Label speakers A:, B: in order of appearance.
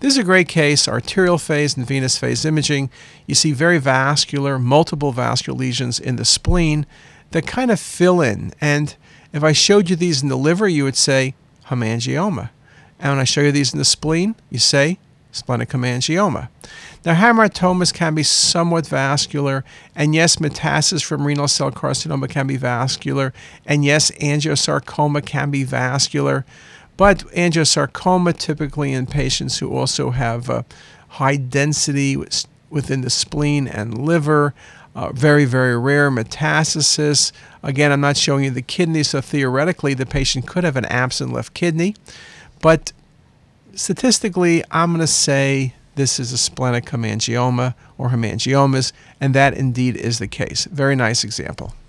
A: This is a great case, arterial phase and venous phase imaging. You see very vascular, multiple vascular lesions in the spleen that kind of fill in. And if I showed you these in the liver, you would say hemangioma. And when I show you these in the spleen, you say splenic hemangioma. Now, hamartomas can be somewhat vascular, and yes, metastasis from renal cell carcinoma can be vascular, and yes, angiosarcoma can be vascular, but angiosarcoma typically in patients who also have a high density within the spleen and liver, uh, very, very rare metastasis. Again, I'm not showing you the kidney, so theoretically the patient could have an absent left kidney, but statistically, I'm going to say this is a splenic hemangioma or hemangiomas, and that indeed is the case. Very nice example.